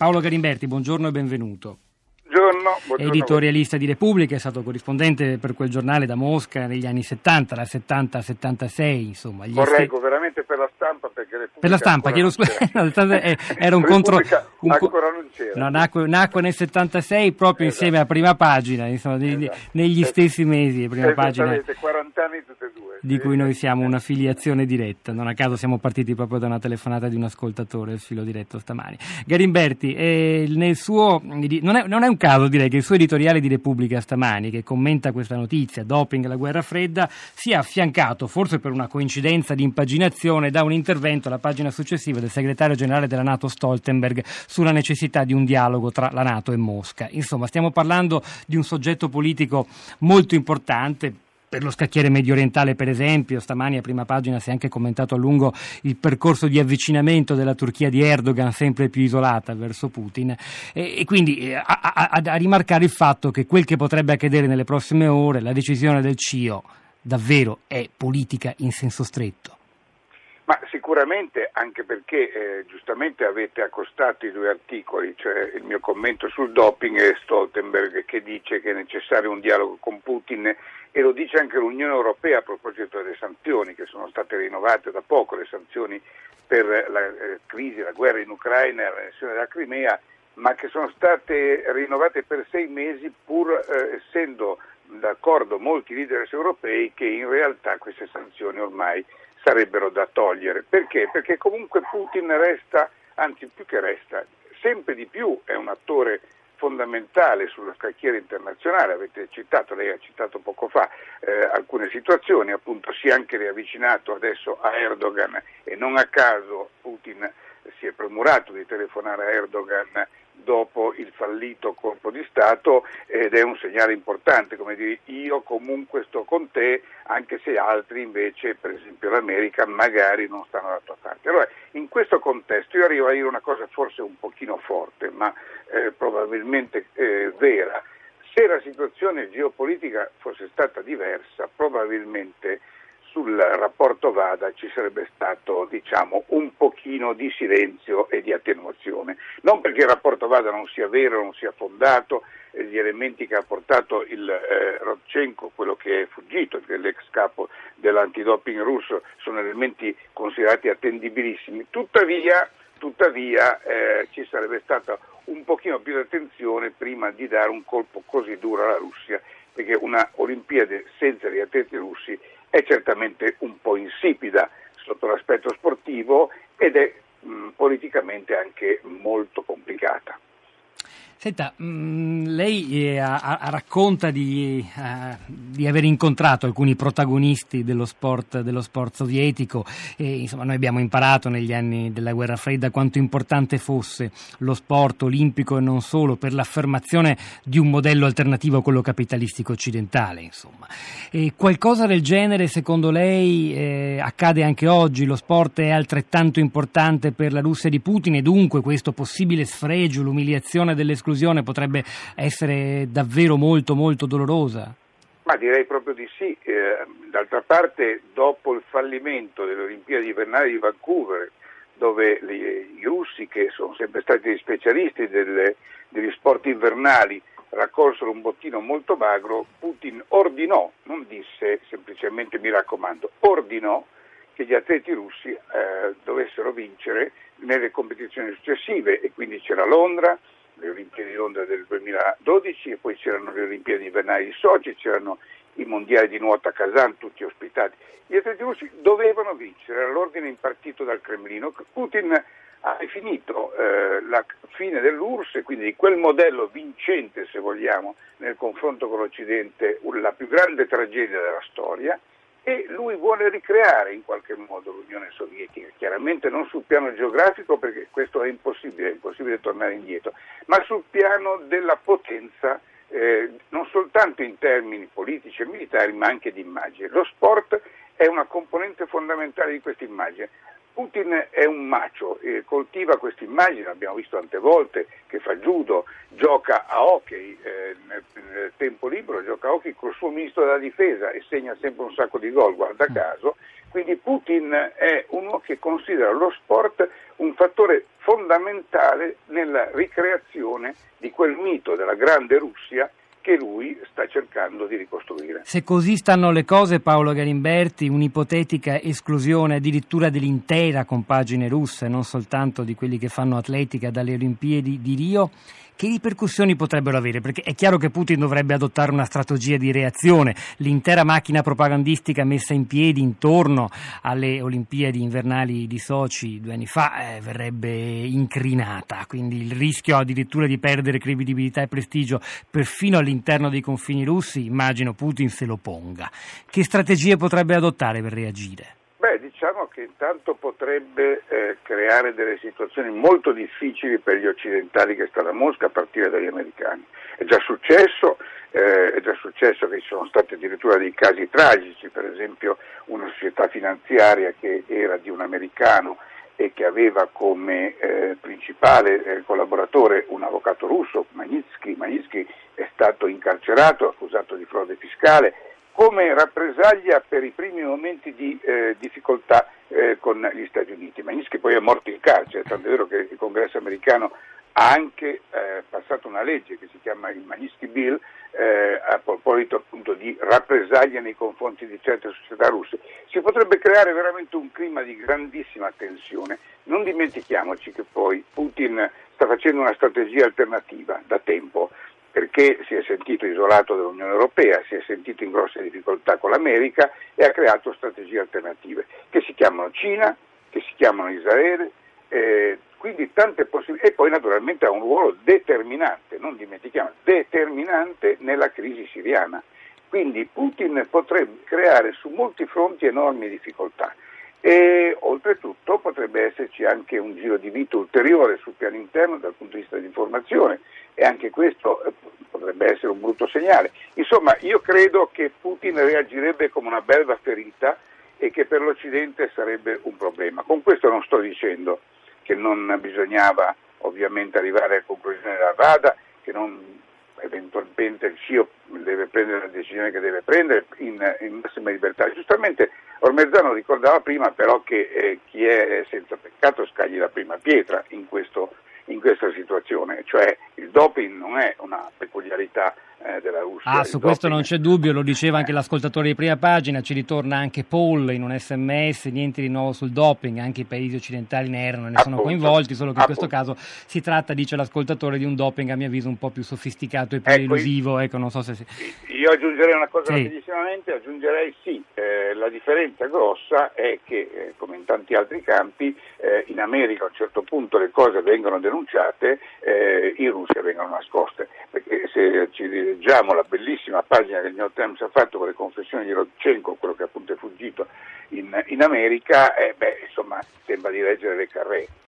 Paolo Garimberti, buongiorno e benvenuto. Buongiorno, buongiorno. Editorialista di Repubblica, è stato corrispondente per quel giornale da Mosca negli anni 70, dal 70 al 76, insomma. Correggo, st- veramente per la stampa perché Repubblica Per la stampa, chiedo scusa, era un contro... Un ancora non c'era. No, nacque, nacque, nel 76 proprio esatto. insieme a prima pagina, insomma, esatto. negli stessi mesi, prima pagina. 40 anni tutte e due. Di cui noi siamo un'affiliazione diretta, non a caso siamo partiti proprio da una telefonata di un ascoltatore, il filo diretto stamani. Garimberti, eh, nel suo, non è, non è un caso direi che il suo editoriale di Repubblica stamani, che commenta questa notizia, doping la guerra fredda, sia affiancato, forse per una coincidenza di impaginazione, da un intervento alla pagina successiva del segretario generale della Nato Stoltenberg sulla necessità di un dialogo tra la Nato e Mosca. Insomma, stiamo parlando di un soggetto politico molto importante per lo scacchiere medio orientale, per esempio, stamani a prima pagina si è anche commentato a lungo il percorso di avvicinamento della Turchia di Erdogan, sempre più isolata verso Putin, e, e quindi eh, a, a, a, rimarcare il fatto che quel che potrebbe accadere nelle prossime ore, la decisione del CIO, davvero è politica in senso stretto. Ma sicuramente anche perché eh, giustamente avete accostato i due articoli, cioè il mio commento sul doping e Stoltenberg che dice che è necessario un dialogo con Putin e lo dice anche l'Unione Europea a proposito delle sanzioni che sono state rinnovate da poco, le sanzioni per la eh, crisi, la guerra in Ucraina e l'annessione della Crimea, ma che sono state rinnovate per sei mesi pur eh, essendo d'accordo molti leader europei che in realtà queste sanzioni ormai sarebbero da togliere. Perché? Perché comunque Putin resta, anzi più che resta, sempre di più è un attore fondamentale sullo scacchiere internazionale, avete citato, lei ha citato poco fa eh, alcune situazioni, appunto si è anche riavvicinato adesso a Erdogan e non a caso Putin si è premurato di telefonare a Erdogan dopo il fallito colpo di Stato ed è un segnale importante, come dire io comunque sto con te anche se altri invece, per esempio l'America, magari non stanno dalla tua parte. Allora, in questo contesto io arrivo a dire una cosa forse un pochino forte, ma eh, probabilmente eh, vera. Se la situazione geopolitica fosse stata diversa, probabilmente sul rapporto Vada ci sarebbe stato diciamo, un pochino di silenzio e di attenuazione. Non perché il rapporto Vada non sia vero, non sia fondato, eh, gli elementi che ha portato il eh, Rodchenko, quello che è fuggito, che è l'ex capo dell'antidoping russo, sono elementi considerati attendibilissimi. Tuttavia, tuttavia eh, ci sarebbe stata un pochino più di attenzione prima di dare un colpo così duro alla Russia, perché una Olimpiade senza gli atleti russi è certamente un po' insipida sotto l'aspetto sportivo ed è mh, politicamente anche molto. Senta, mh, mm, lei eh, a, a, racconta di, uh, di, aver incontrato alcuni protagonisti dello sport, dello sport sovietico e insomma noi abbiamo imparato negli anni della guerra fredda quanto importante fosse lo sport olimpico e non solo per l'affermazione di un modello alternativo a quello capitalistico occidentale. Insomma. E qualcosa del genere secondo lei eh, accade anche oggi? Lo sport è altrettanto importante per la Russia di Putin e dunque questo possibile sfregio, l'umiliazione dell'esclusione l'esclusione potrebbe essere davvero molto molto dolorosa? Ma direi proprio di sì. Eh, d'altra parte, dopo il fallimento delle Olimpiadi invernali di Vancouver, dove gli, i russi, che sono sempre stati dei specialisti delle, degli sport invernali, raccolsero un bottino molto magro, Putin ordinò, non disse semplicemente mi raccomando, ordinò che gli atleti russi eh, dovessero vincere nelle competizioni successive e quindi c'era Londra, le Olimpiadi di Londra del 2012 e poi c'erano le Olimpiadi invernali di Sochi, c'erano i mondiali di nuoto a Kazan, tutti ospitati. Gli atleti russi dovevano vincere, era l'ordine impartito dal Cremlino. Putin ha definito eh, la fine dell'URSS e quindi di quel modello vincente, se vogliamo, nel confronto con l'Occidente, la più grande tragedia della storia e lui vuole ricreare in qualche modo l'Unione Sovietica, chiaramente non sul piano geografico perché questo è impossibile, è impossibile tornare indietro, ma sul piano della potenza eh, non soltanto in termini politici e militari ma anche di immagine. Lo sport è una componente fondamentale di questa immagine. Putin è un macio, eh, coltiva questa immagine, l'abbiamo visto tante volte, che fa judo, gioca a hockey eh, nel, nel, tempo libero, gioca a hockey col suo ministro della difesa e segna sempre un sacco di gol, guarda caso. Quindi Putin è uno che considera lo sport un fattore fondamentale fondamentale nella ricreazione di quel mito della grande Russia che lui sta cercando di ricostruire. Se così stanno le cose, Paolo Garimberti, un'ipotetica esclusione addirittura dell'intera compagine russa, non soltanto di quelli che fanno atletica dalle Olimpiadi di Rio, che ripercussioni potrebbero avere? Perché è chiaro che Putin dovrebbe adottare una strategia di reazione. L'intera macchina propagandistica messa in piedi intorno alle Olimpiadi invernali di Sochi due anni fa eh, verrebbe incrinata. Quindi il rischio addirittura di perdere credibilità e prestigio perfino all'interno dei confini russi, immagino Putin se lo ponga. Che strategie potrebbe adottare per reagire? Diciamo che intanto potrebbe eh, creare delle situazioni molto difficili per gli occidentali che stanno a Mosca a partire dagli americani. È già successo, eh, è già successo che ci sono stati addirittura dei casi tragici, per esempio una società finanziaria che era di un americano e che aveva come eh, principale eh, collaboratore un avvocato russo, Magnitsky. Magnitsky è stato incarcerato, accusato di frode fiscale come rappresaglia per i primi momenti di eh, difficoltà eh, con gli Stati Uniti. Magnitsky poi è morto in carcere, tanto è vero che il congresso americano ha anche eh, passato una legge che si chiama il Magnitsky Bill eh, a proposito appunto di rappresaglia nei confronti di certe società russe. Si potrebbe creare veramente un clima di grandissima tensione. Non dimentichiamoci che poi Putin sta facendo una strategia alternativa da tempo perché si è sentito isolato dall'Unione Europea, si è sentito in grosse difficoltà con l'America e ha creato strategie alternative che si chiamano Cina, che si chiamano Israele, eh, quindi tante possibilità e poi naturalmente ha un ruolo determinante, non dimentichiamo, determinante nella crisi siriana. Quindi Putin potrebbe creare su molti fronti enormi difficoltà e oltretutto potrebbe esserci anche un giro di vita ulteriore sul piano interno dal punto di vista dell'informazione e anche questo eh, potrebbe essere un brutto segnale. Insomma, io credo che Putin reagirebbe come una belva ferita e che per l'Occidente sarebbe un problema. Con questo non sto dicendo che non bisognava ovviamente arrivare a conclusione della Rada, che non eventualmente il CIO deve prendere la decisione che deve prendere in, in massima libertà. Giustamente Ormezzano ricordava prima però che eh, chi è senza peccato scagli la prima pietra in, questo, in questa situazione, cioè doping non è una peculiarità eh, della Russia. Ah, su questo non c'è dubbio, lo diceva anche l'ascoltatore di prima pagina, ci ritorna anche Paul in un sms, niente di nuovo sul doping, anche i paesi occidentali ne erano, ne sono coinvolti, solo che in questo caso si tratta, dice l'ascoltatore, di un doping a mio avviso un po' più sofisticato e più ecco, elusivo, ecco, non so se... Si... Io aggiungerei una cosa sì. rapidissimamente, aggiungerei sì, eh, la differenza grossa è che, eh, come in tanti altri campi, eh, in America a un certo punto le cose vengono denunciate, eh, in Russia vengono nascoste, perché se ci leggiamo la bellissima pagina che il New York Times ha fatto con le confessioni di Rodchenko, quello che appunto è fuggito in, in America, eh, beh, insomma, sembra di leggere le carré.